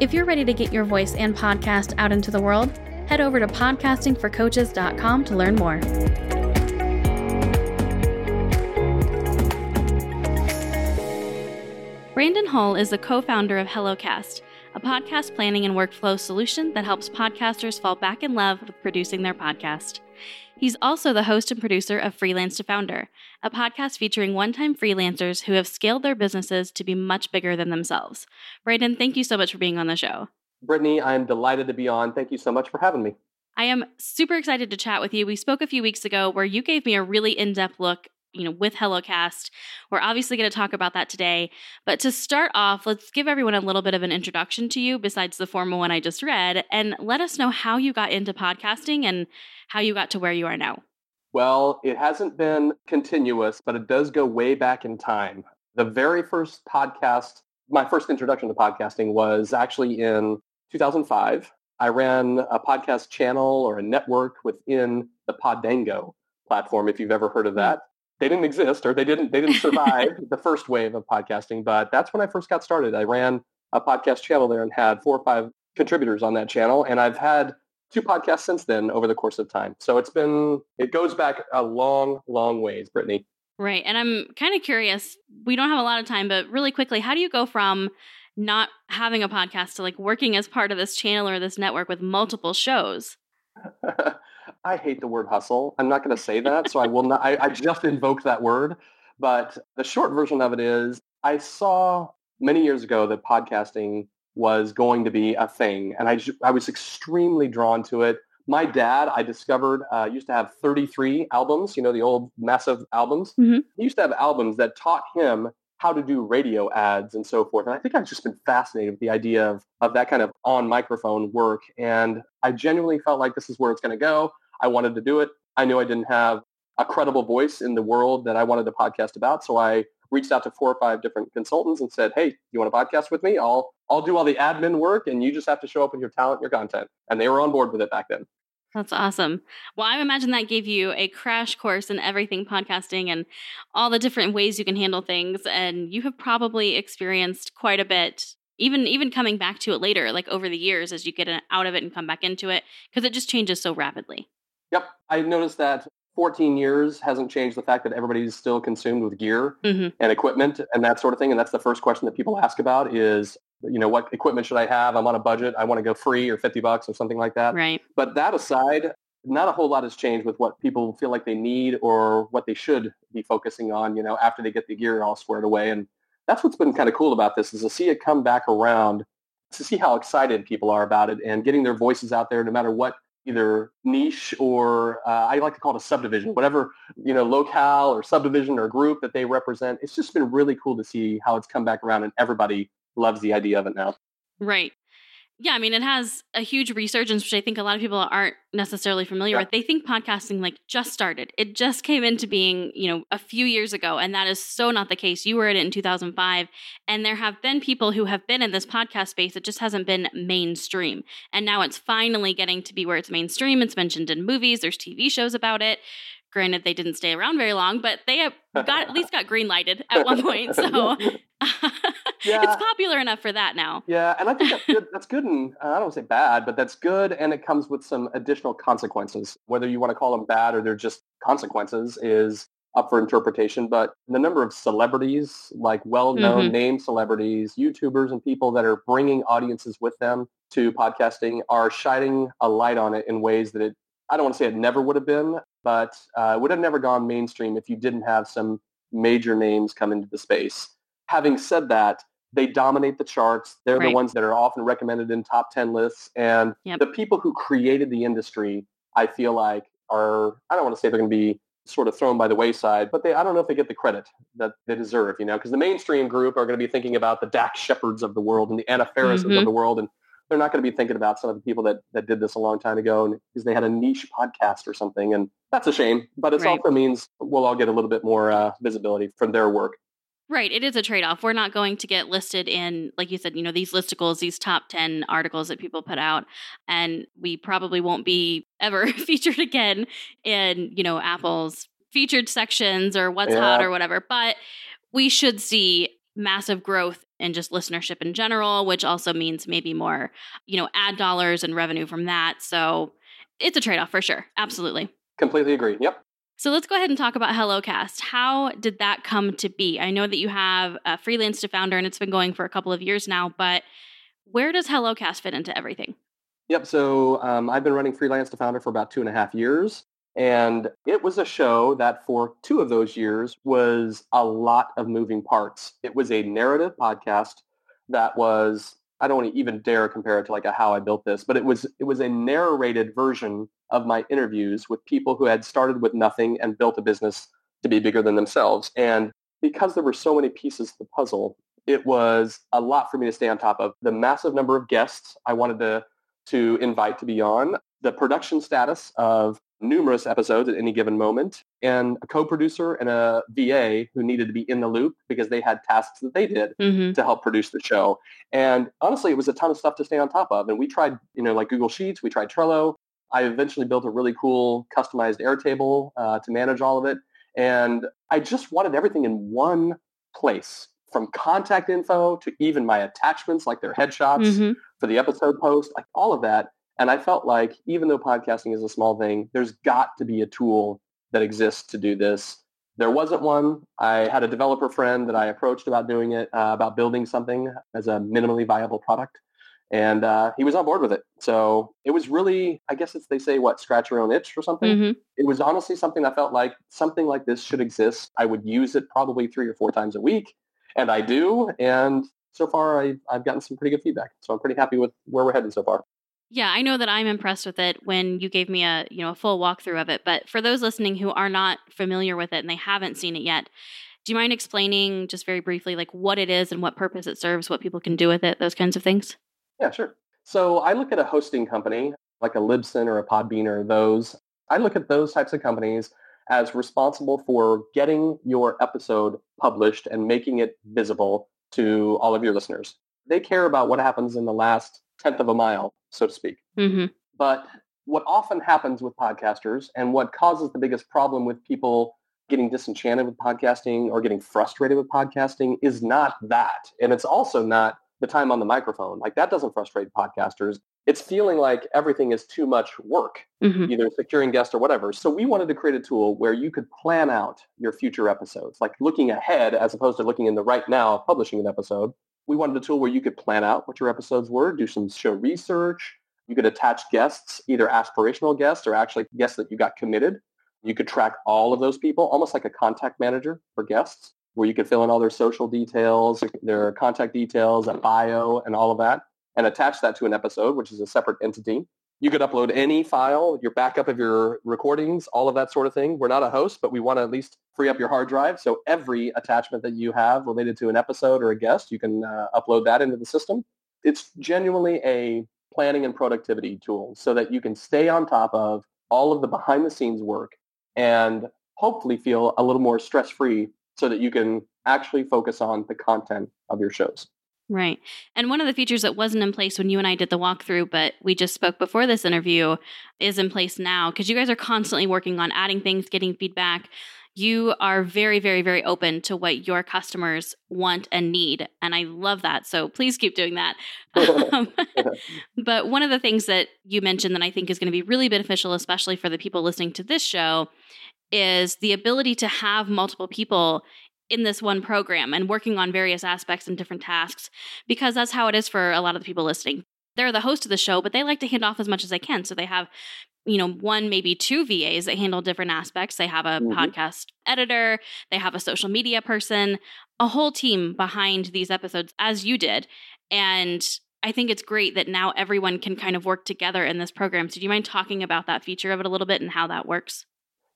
If you're ready to get your voice and podcast out into the world, head over to podcastingforcoaches.com to learn more. Brandon Hull is the co founder of HelloCast, a podcast planning and workflow solution that helps podcasters fall back in love with producing their podcast. He's also the host and producer of Freelance to Founder, a podcast featuring one time freelancers who have scaled their businesses to be much bigger than themselves. Brandon, thank you so much for being on the show. Brittany, I'm delighted to be on. Thank you so much for having me. I am super excited to chat with you. We spoke a few weeks ago where you gave me a really in depth look you know with HelloCast. We're obviously going to talk about that today. But to start off, let's give everyone a little bit of an introduction to you besides the formal one I just read and let us know how you got into podcasting and how you got to where you are now. Well, it hasn't been continuous, but it does go way back in time. The very first podcast, my first introduction to podcasting was actually in 2005. I ran a podcast channel or a network within the Podango platform, if you've ever heard of hmm. that. They didn't exist or they didn't they didn't survive the first wave of podcasting, but that's when I first got started. I ran a podcast channel there and had four or five contributors on that channel. And I've had two podcasts since then over the course of time. So it's been, it goes back a long, long ways, Brittany. Right. And I'm kind of curious, we don't have a lot of time, but really quickly, how do you go from not having a podcast to like working as part of this channel or this network with multiple shows? I hate the word hustle. I'm not going to say that. So I will not, I, I just invoked that word. But the short version of it is I saw many years ago that podcasting was going to be a thing. And I, I was extremely drawn to it. My dad, I discovered, uh, used to have 33 albums, you know, the old massive albums. Mm-hmm. He used to have albums that taught him how to do radio ads and so forth. And I think I've just been fascinated with the idea of, of that kind of on microphone work. And I genuinely felt like this is where it's going to go. I wanted to do it. I knew I didn't have a credible voice in the world that I wanted to podcast about. So I reached out to four or five different consultants and said, "Hey, you want to podcast with me? I'll I'll do all the admin work, and you just have to show up with your talent, your content." And they were on board with it back then. That's awesome. Well, I imagine that gave you a crash course in everything podcasting and all the different ways you can handle things. And you have probably experienced quite a bit, even even coming back to it later, like over the years as you get out of it and come back into it, because it just changes so rapidly. Yep, I noticed that 14 years hasn't changed the fact that everybody's still consumed with gear mm-hmm. and equipment and that sort of thing. And that's the first question that people ask about is, you know, what equipment should I have? I'm on a budget. I want to go free or 50 bucks or something like that. Right. But that aside, not a whole lot has changed with what people feel like they need or what they should be focusing on, you know, after they get the gear all squared away. And that's what's been kind of cool about this is to see it come back around, to see how excited people are about it and getting their voices out there no matter what either niche or uh, I like to call it a subdivision, whatever, you know, locale or subdivision or group that they represent. It's just been really cool to see how it's come back around and everybody loves the idea of it now. Right. Yeah, I mean, it has a huge resurgence, which I think a lot of people aren't necessarily familiar yeah. with. They think podcasting like just started. It just came into being, you know, a few years ago, and that is so not the case. You were in it in 2005, and there have been people who have been in this podcast space. It just hasn't been mainstream, and now it's finally getting to be where it's mainstream. It's mentioned in movies. There's TV shows about it. Granted, they didn't stay around very long, but they got at least got green lighted at one point. So yeah. it's popular enough for that now. Yeah, and I think that's good. That's good, and uh, I don't want to say bad, but that's good, and it comes with some additional consequences. Whether you want to call them bad or they're just consequences is up for interpretation. But the number of celebrities, like well-known mm-hmm. name celebrities, YouTubers, and people that are bringing audiences with them to podcasting are shining a light on it in ways that it I don't want to say it never would have been, but uh, it would have never gone mainstream if you didn't have some major names come into the space. Having said that, they dominate the charts. They're right. the ones that are often recommended in top 10 lists. And yep. the people who created the industry, I feel like are, I don't want to say they're going to be sort of thrown by the wayside, but they, I don't know if they get the credit that they deserve, you know, because the mainstream group are going to be thinking about the Dax Shepards of the world and the Anna mm-hmm. of the world and they're not going to be thinking about some of the people that, that did this a long time ago because they had a niche podcast or something. And that's a shame, but it right. also means we'll all get a little bit more uh, visibility from their work. Right. It is a trade off. We're not going to get listed in, like you said, you know, these listicles, these top 10 articles that people put out. And we probably won't be ever featured again in, you know, Apple's featured sections or what's yeah. hot or whatever. But we should see massive growth in just listenership in general, which also means maybe more, you know, ad dollars and revenue from that. So it's a trade off for sure. Absolutely. Completely agree. Yep. So let's go ahead and talk about HelloCast. How did that come to be? I know that you have a freelance to founder and it's been going for a couple of years now, but where does HelloCast fit into everything? Yep. So um, I've been running freelance to founder for about two and a half years. And it was a show that for two of those years was a lot of moving parts. It was a narrative podcast that was I don't even dare compare it to like a how I built this, but it was it was a narrated version of my interviews with people who had started with nothing and built a business to be bigger than themselves. And because there were so many pieces of the puzzle, it was a lot for me to stay on top of. The massive number of guests I wanted to to invite to be on, the production status of numerous episodes at any given moment, and a co-producer and a VA who needed to be in the loop because they had tasks that they did mm-hmm. to help produce the show. And honestly, it was a ton of stuff to stay on top of. And we tried, you know, like Google Sheets, we tried Trello. I eventually built a really cool customized Airtable uh, to manage all of it. And I just wanted everything in one place from contact info to even my attachments, like their headshots mm-hmm. for the episode post, like all of that and I felt like even though podcasting is a small thing, there's got to be a tool that exists to do this. There wasn't one. I had a developer friend that I approached about doing it, uh, about building something as a minimally viable product. And uh, he was on board with it. So it was really, I guess it's, they say, what, scratch your own itch or something. Mm-hmm. It was honestly something I felt like something like this should exist. I would use it probably three or four times a week. And I do. And so far, I, I've gotten some pretty good feedback. So I'm pretty happy with where we're heading so far. Yeah, I know that I'm impressed with it when you gave me a, you know, a full walkthrough of it, but for those listening who are not familiar with it and they haven't seen it yet, do you mind explaining just very briefly like what it is and what purpose it serves, what people can do with it, those kinds of things? Yeah, sure. So I look at a hosting company like a Libsyn or a Podbean or those. I look at those types of companies as responsible for getting your episode published and making it visible to all of your listeners. They care about what happens in the last tenth of a mile, so to speak. Mm-hmm. But what often happens with podcasters and what causes the biggest problem with people getting disenchanted with podcasting or getting frustrated with podcasting is not that. And it's also not the time on the microphone. Like that doesn't frustrate podcasters. It's feeling like everything is too much work, mm-hmm. either securing guests or whatever. So we wanted to create a tool where you could plan out your future episodes, like looking ahead as opposed to looking in the right now of publishing an episode we wanted a tool where you could plan out what your episodes were, do some show research. You could attach guests, either aspirational guests or actually guests that you got committed. You could track all of those people, almost like a contact manager for guests, where you could fill in all their social details, their contact details, a bio, and all of that, and attach that to an episode, which is a separate entity. You could upload any file, your backup of your recordings, all of that sort of thing. We're not a host, but we want to at least free up your hard drive. So every attachment that you have related to an episode or a guest, you can uh, upload that into the system. It's genuinely a planning and productivity tool so that you can stay on top of all of the behind the scenes work and hopefully feel a little more stress free so that you can actually focus on the content of your shows. Right. And one of the features that wasn't in place when you and I did the walkthrough, but we just spoke before this interview, is in place now because you guys are constantly working on adding things, getting feedback. You are very, very, very open to what your customers want and need. And I love that. So please keep doing that. um, but one of the things that you mentioned that I think is going to be really beneficial, especially for the people listening to this show, is the ability to have multiple people in this one program and working on various aspects and different tasks because that's how it is for a lot of the people listening. They're the host of the show, but they like to hand off as much as they can. So they have, you know, one, maybe two VAs that handle different aspects. They have a mm-hmm. podcast editor, they have a social media person, a whole team behind these episodes, as you did. And I think it's great that now everyone can kind of work together in this program. So, do you mind talking about that feature of it a little bit and how that works?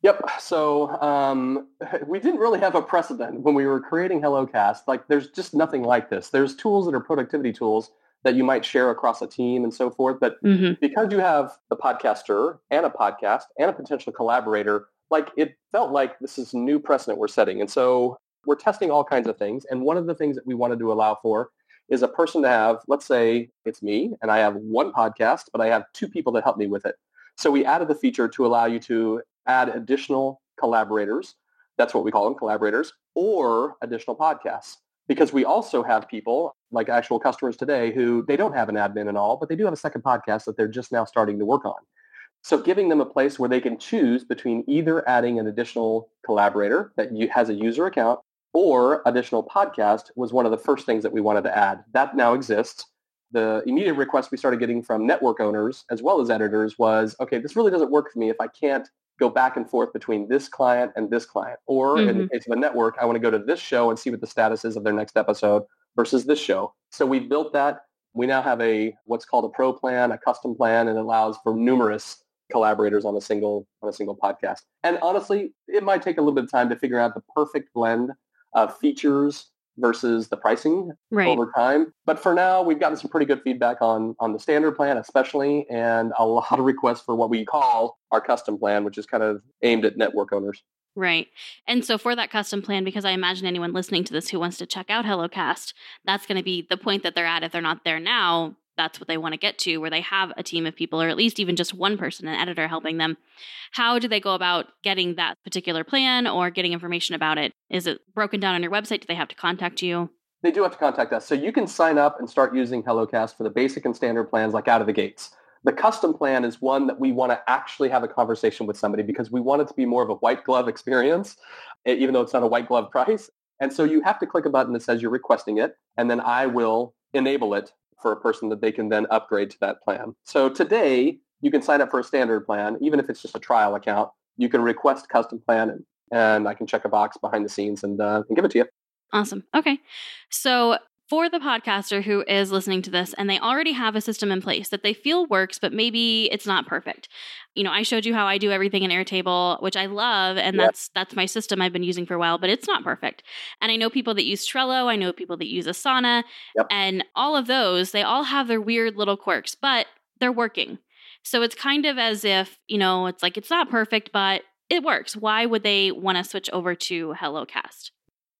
Yep. So um, we didn't really have a precedent when we were creating HelloCast. Like, there's just nothing like this. There's tools that are productivity tools that you might share across a team and so forth. But Mm-hmm. because you have the podcaster and a podcast and a potential collaborator, like it felt like this is new precedent we're setting. And so we're testing all kinds of things. And one of the things that we wanted to allow for is a person to have, let's say it's me and I have one podcast, but I have two people that help me with it. So we added the feature to allow you to add additional collaborators. That's what we call them, collaborators, or additional podcasts. Because we also have people like actual customers today who they don't have an admin and all, but they do have a second podcast that they're just now starting to work on. So giving them a place where they can choose between either adding an additional collaborator that has a user account or additional podcast was one of the first things that we wanted to add. That now exists. The immediate request we started getting from network owners as well as editors was, okay, this really doesn't work for me if I can't go back and forth between this client and this client. Or in the mm-hmm. case of a network, I want to go to this show and see what the status is of their next episode versus this show. So we built that. We now have a what's called a pro plan, a custom plan, and it allows for numerous collaborators on a single on a single podcast. And honestly, it might take a little bit of time to figure out the perfect blend of features versus the pricing Right. over time. But for now, we've gotten some pretty good feedback on on the standard plan, especially, and a lot of requests for what we call our custom plan, which is kind of aimed at network owners. Right. And so for that custom plan, because I imagine anyone listening to this who wants to check out HelloCast, that's going to be the point that they're at. If they're not there now, that's what they want to get to, where they have a team of people, or at least even just one person, an editor helping them. How do they go about getting that particular plan or getting information about it? Is it broken down on your website? Do they have to contact you? They do have to contact us. So you can sign up and start using HelloCast for the basic and standard plans like out of the gates. The custom plan is one that we want to actually have a conversation with somebody because we want it to be more of a white glove experience, even though it's not a white glove price. And so you have to click a button that says you're requesting it, and then I will enable it for a person that they can then upgrade to that plan. So today, you can sign up for a standard plan, even if it's just a trial account. You can request custom plan, and, and I can check a box behind the scenes and, uh, and give it to you. Awesome. Okay. So for the podcaster who is listening to this and they already have a system in place that they feel works, but maybe it's not perfect. You know, I showed you how I do everything in Airtable, which I love, and Yep. that's that's my system I've been using for a while, but it's not perfect. And I know people that use Trello, I know people that use Asana, Yep. and all of those, they all have their weird little quirks, but they're working. So it's kind of as if, you know, it's like it's not perfect, but it works. Why would they want to switch over to HelloCast?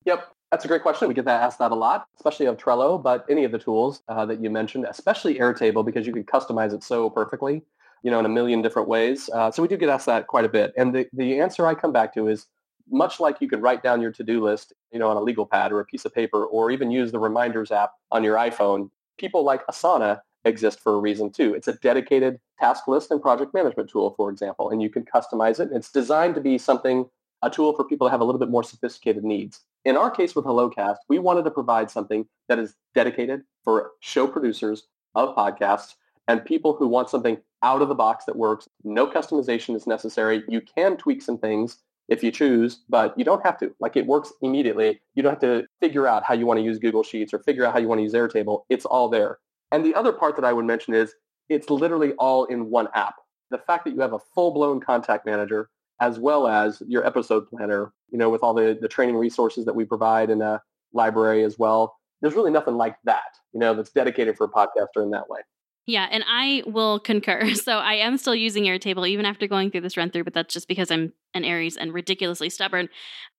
Yep, that's a great question. We get that asked that a lot, especially of Trello, but any of the tools uh, that you mentioned, especially Airtable, because you can customize it so perfectly, you know, in a million different ways. Uh, so we do get asked that quite a bit. And the, the answer I come back to is much like you could write down your to-do list, you know, on a legal pad or a piece of paper, or even use the reminders app on your iPhone. People like Asana exist for a reason too. It's a dedicated task list and project management tool, for example, and you can customize it. It's designed to be something, a tool for people that have a little bit more sophisticated needs. In our case with HelloCast, we wanted to provide something that is dedicated for show producers of podcasts and people who want something out of the box that works. No customization is necessary. You can tweak some things if you choose, but you don't have to. Like it works immediately. You don't have to figure out how you want to use Google Sheets or figure out how you want to use Airtable. It's all there. And the other part that I would mention is it's literally all in one app. The fact that you have a full-blown contact manager as well as your episode planner, you know, with all the, the training resources that we provide in a library as well. There's really nothing like that, you know, that's dedicated for a podcaster in that way. Yeah, and I will concur. So I am still using Airtable even after going through this run through, but that's just because I'm an Aries and ridiculously stubborn.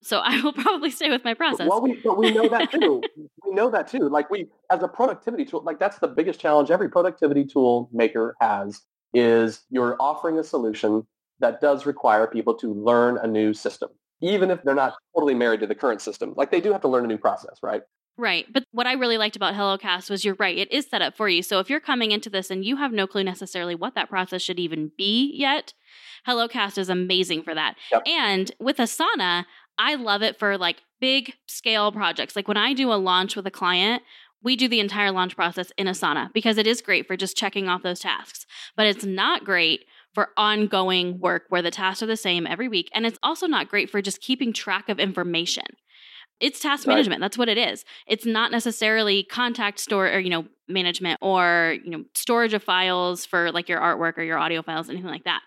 So I will probably stay with my process. Well, we, but we know that too. we know that too. Like we, as a productivity tool, like that's the biggest challenge every productivity tool maker has is you're offering a solution that does require people to learn a new system, even if they're not totally married to the current system. Like they do have to learn a new process, right? Right. But what I really liked about HelloCast was you're right. It is set up for you. So if you're coming into this and you have no clue necessarily what that process should even be yet, HelloCast is amazing for that. Yep. And with Asana, I love it for like big scale projects. Like when I do a launch with a client, we do the entire launch process in Asana because it is great for just checking off those tasks. But it's not great for ongoing work where the tasks are the same every week. And it's also not great for just keeping track of information. It's task Right. management. That's what it is. It's not necessarily contact store or, you know, management or, you know, storage of files for like your artwork or your audio files, anything like that.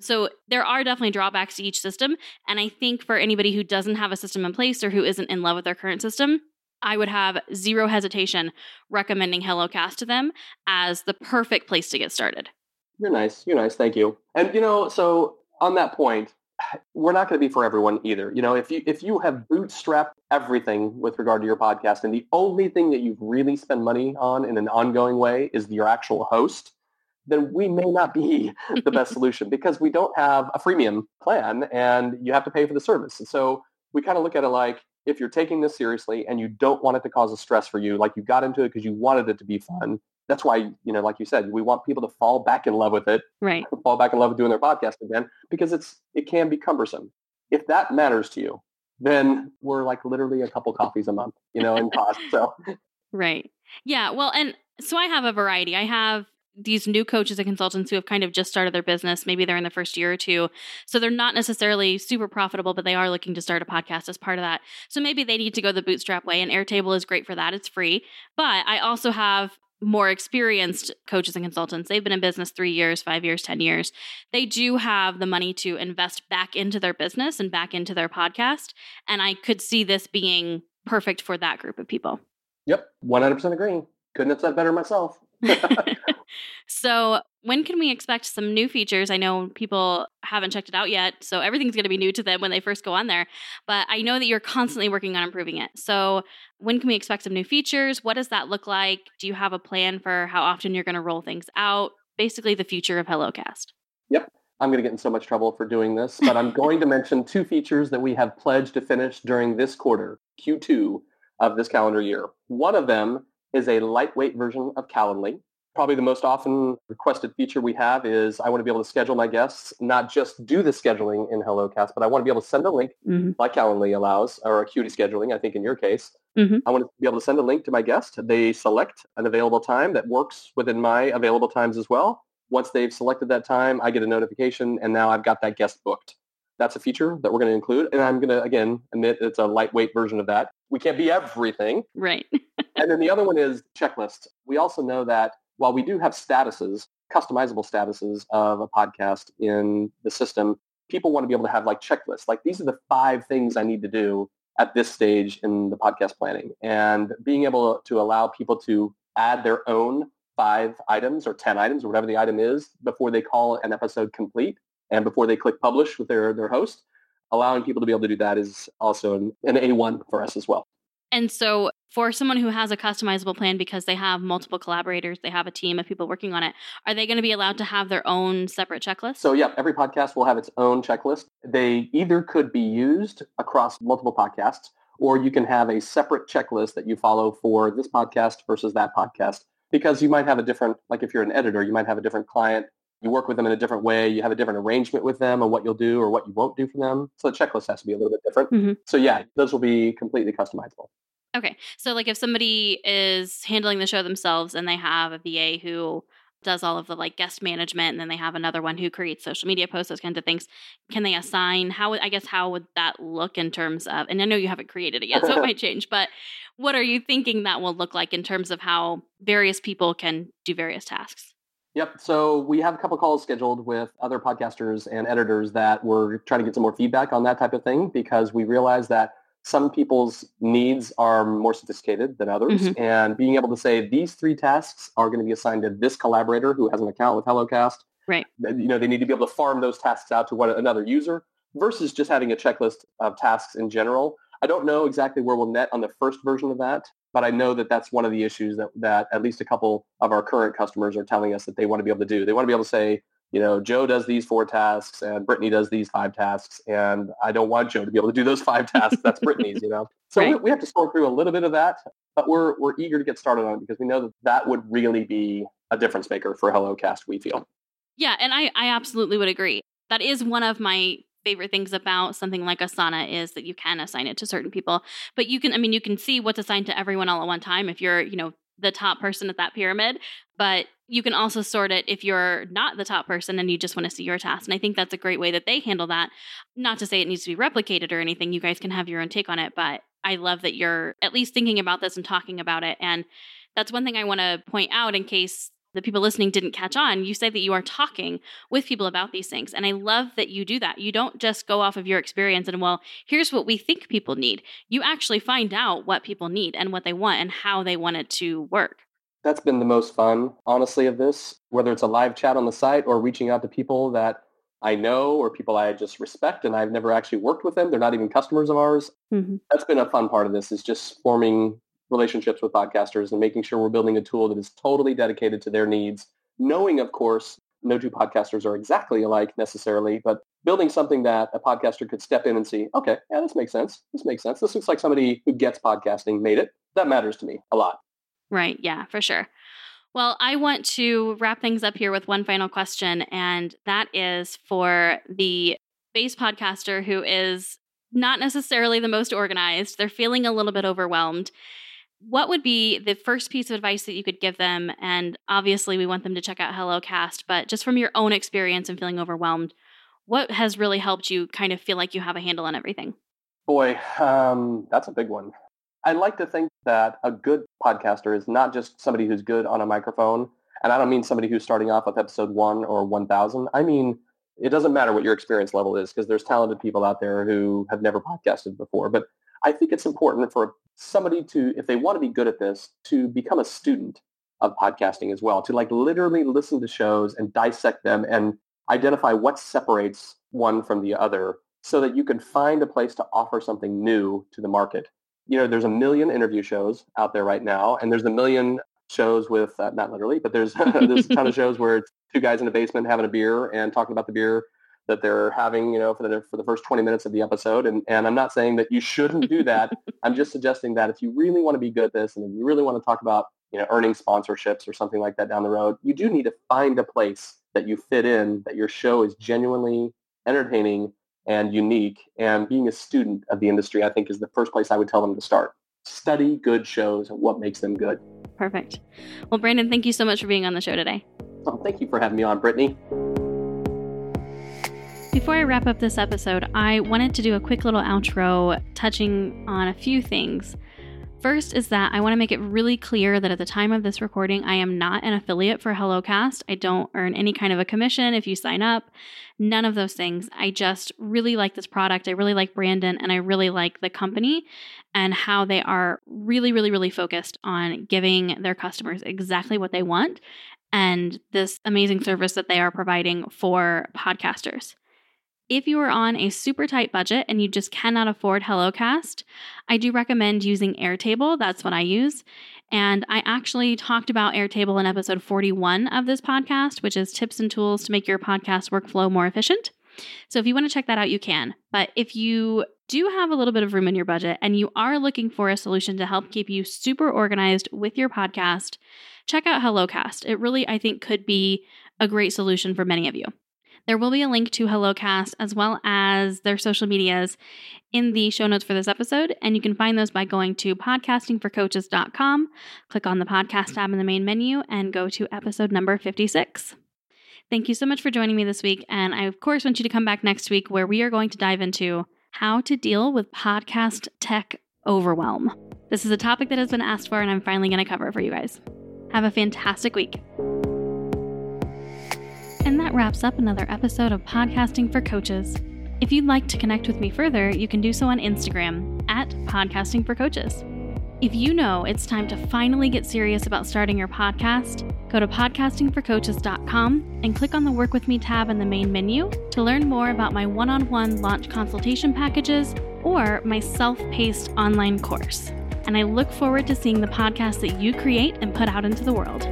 So there are definitely drawbacks to each system. And I think for anybody who doesn't have a system in place or who isn't in love with their current system, I would have zero hesitation recommending HelloCast to them as the perfect place to get started. You're nice. You're nice. Thank you. And you know, so on that point, we're not going to be for everyone either. You know, if you if you have bootstrapped everything with regard to your podcast, and the only thing that you've really spent money on in an ongoing way is your actual host, then we may not be the best solution because we don't have a freemium plan, and you have to pay for the service. And so we kind of look at it like if you're taking this seriously and you don't want it to cause a stress for you, like you got into it because you wanted it to be fun. That's why, you know, like you said, we want people to fall back in love with it, right? Fall back in love with doing their podcast again because it's it can be cumbersome. If that matters to you, then we're like literally a couple coffees a month, you know, in cost. So, right, yeah. Well, and so I have a variety. I have these new coaches and consultants who have kind of just started their business. Maybe they're in the first year or two. So they're not necessarily super profitable, but they are looking to start a podcast as part of that. So maybe they need to go the bootstrap way, and Airtable is great for that. It's free. But I also have more experienced coaches and consultants. They've been in business three years, five years, 10 years. They do have the money to invest back into their business and back into their podcast. And I could see this being perfect for that group of people. Yep, 100% agree. Couldn't have said better myself. so, when can we expect some new features? I know people haven't checked it out yet, so everything's going to be new to them when they first go on there. But I know that you're constantly working on improving it. So, when can we expect some new features? What does that look like? Do you have a plan for how often you're going to roll things out? Basically, the future of HelloCast. Yep. I'm going to get in so much trouble for doing this, but I'm going to mention two features that we have pledged to finish during this quarter, Q2 of this calendar year. One of them is a lightweight version of Calendly. Probably the most often requested feature we have is I want to be able to schedule my guests, not just do the scheduling in HelloCast, but I want to be able to send a link mm-hmm. like Calendly allows, or Acuity scheduling, I think in your case. Mm-hmm. I want to be able to send a link to my guest. They select an available time that works within my available times as well. Once they've selected that time, I get a notification, and now I've got that guest booked. That's a feature that we're going to include. And I'm going to, again, admit it's a lightweight version of that. We can't be everything. Right. and then the other one is checklists. We also know that while we do have statuses, customizable statuses of a podcast in the system, people want to be able to have like checklists. Like these are the five things I need to do at this stage in the podcast planning. And being able to allow people to add their own five items or 10 items or whatever the item is before they call an episode complete and before they click publish with their, their host, allowing people to be able to do that is also an, an A1 for us as well. And so for someone who has a customizable plan because they have multiple collaborators, they have a team of people working on it, are they going to be allowed to have their own separate checklist? So yeah, every podcast will have its own checklist. They either could be used across multiple podcasts or you can have a separate checklist that you follow for this podcast versus that podcast because you might have a different like if you're an editor, you might have a different client you work with them in a different way. You have a different arrangement with them on what you'll do or what you won't do for them. So the checklist has to be a little bit different. Mm-hmm. So yeah, those will be completely customizable. Okay. So like if somebody is handling the show themselves and they have a VA who does all of the like guest management and then they have another one who creates social media posts those kinds of things can they assign how i guess how would that look in terms of and i know you haven't created it yet so it might change but what are you thinking that will look like in terms of how various people can do various tasks Yep. So we have a couple calls scheduled with other podcasters and editors that we're trying to get some more feedback on that type of thing because we realize that some people's needs are more sophisticated than others. Mm-hmm. And being able to say these three tasks are going to be assigned to this collaborator who has an account with HelloCast. Right. You know, they need to be able to farm those tasks out to one another user versus just having a checklist of tasks in general. I don't know exactly where we'll net on the first version of that, but I know that that's one of the issues that, that at least a couple of our current customers are telling us that they want to be able to do. They want to be able to say, you know, Joe does these four tasks and Brittany does these five tasks. And I don't want Joe to be able to do those five tasks. That's Brittany's, you know. So right. we, we have to sort through a little bit of that, but we're, we're eager to get started on it because we know that that would really be a difference maker for HelloCast, we feel. Yeah, and I, I absolutely would agree. That is one of my favorite things about something like Asana is that you can assign it to certain people. But you can, I mean, you can see what's assigned to everyone all at one time if you're, you know, the top person at that pyramid. But you can also sort it if you're not the top person and you just want to see your task. And I think that's a great way that they handle that. Not to say it needs to be replicated or anything. You guys can have your own take on it, but I love that you're at least thinking about this and talking about it. And that's one thing I want to point out in case the people listening didn't catch on, you say that you are talking with people about these things. And I love that you do that. You don't just go off of your experience and, well, here's what we think people need. You actually find out what people need and what they want and how they want it to work. That's been the most fun, honestly, of this, whether it's a live chat on the site or reaching out to people that I know or people I just respect and I've never actually worked with them. They're not even customers of ours. Mm-hmm. That's been a fun part of this is just forming relationships with podcasters and making sure we're building a tool that is totally dedicated to their needs, knowing, of course, no two podcasters are exactly alike necessarily, but building something that a podcaster could step in and see, okay, yeah, this makes sense. This makes sense. This looks like somebody who gets podcasting made it. That matters to me a lot. Right. Yeah, for sure. Well, I want to wrap things up here with one final question, and that is for the base podcaster who is not necessarily the most organized. They're feeling a little bit overwhelmed what would be the first piece of advice that you could give them? And obviously, we want them to check out HelloCast, but just from your own experience and feeling overwhelmed, what has really helped you kind of feel like you have a handle on everything? Boy, um, that's a big one. I like to think that a good podcaster is not just somebody who's good on a microphone. And I don't mean somebody who's starting off with episode one or 1000. I mean, it doesn't matter what your experience level is because there's talented people out there who have never podcasted before. But I think it's important for somebody to, if they want to be good at this, to become a student of podcasting as well, to like literally listen to shows and dissect them and identify what separates one from the other so that you can find a place to offer something new to the market. You know, there's a million interview shows out there right now, and there's a million shows with, uh, not literally, but there's, there's a ton of shows where it's two guys in a basement having a beer and talking about the beer that they're having, you know, for the for the first 20 minutes of the episode. And and I'm not saying that you shouldn't do that. I'm just suggesting that if you really want to be good at this and if you really want to talk about, you know, earning sponsorships or something like that down the road, you do need to find a place that you fit in, that your show is genuinely entertaining and unique. And being a student of the industry, I think, is the first place I would tell them to start. Study good shows and what makes them good. Perfect. Well, Brandon, thank you so much for being on the show today. Oh, thank you for having me on, Brittany. Before I wrap up this episode, I wanted to do a quick little outro touching on a few things. First is that I want to make it really clear that at the time of this recording, I am not an affiliate for HelloCast. I don't earn any kind of a commission if you sign up, none of those things. I just really like this product. I really like Brandon and I really like the company and how they are really, really, really focused on giving their customers exactly what they want and this amazing service that they are providing for podcasters. If you are on a super tight budget and you just cannot afford HelloCast, I do recommend using Airtable. That's what I use. And I actually talked about Airtable in episode 41 of this podcast, which is tips and tools to make your podcast workflow more efficient. So if you want to check that out, you can. But if you do have a little bit of room in your budget and you are looking for a solution to help keep you super organized with your podcast, check out HelloCast. It really, I think, could be a great solution for many of you. There will be a link to HelloCast as well as their social medias in the show notes for this episode, and you can find those by going to podcastingforcoaches.com, click on the podcast tab in the main menu, and go to episode number 56. Thank you so much for joining me this week, and I, of course, want you to come back next week where we are going to dive into how to deal with podcast tech overwhelm. This is a topic that has been asked for, and I'm finally going to cover it for you guys. Have a fantastic week. And that wraps up another episode of Podcasting for Coaches. If you'd like to connect with me further, you can do so on Instagram at Podcasting for Coaches. If you know it's time to finally get serious about starting your podcast, go to podcastingforcoaches.com and click on the Work With Me tab in the main menu to learn more about my one on one launch consultation packages or my self paced online course. And I look forward to seeing the podcast that you create and put out into the world.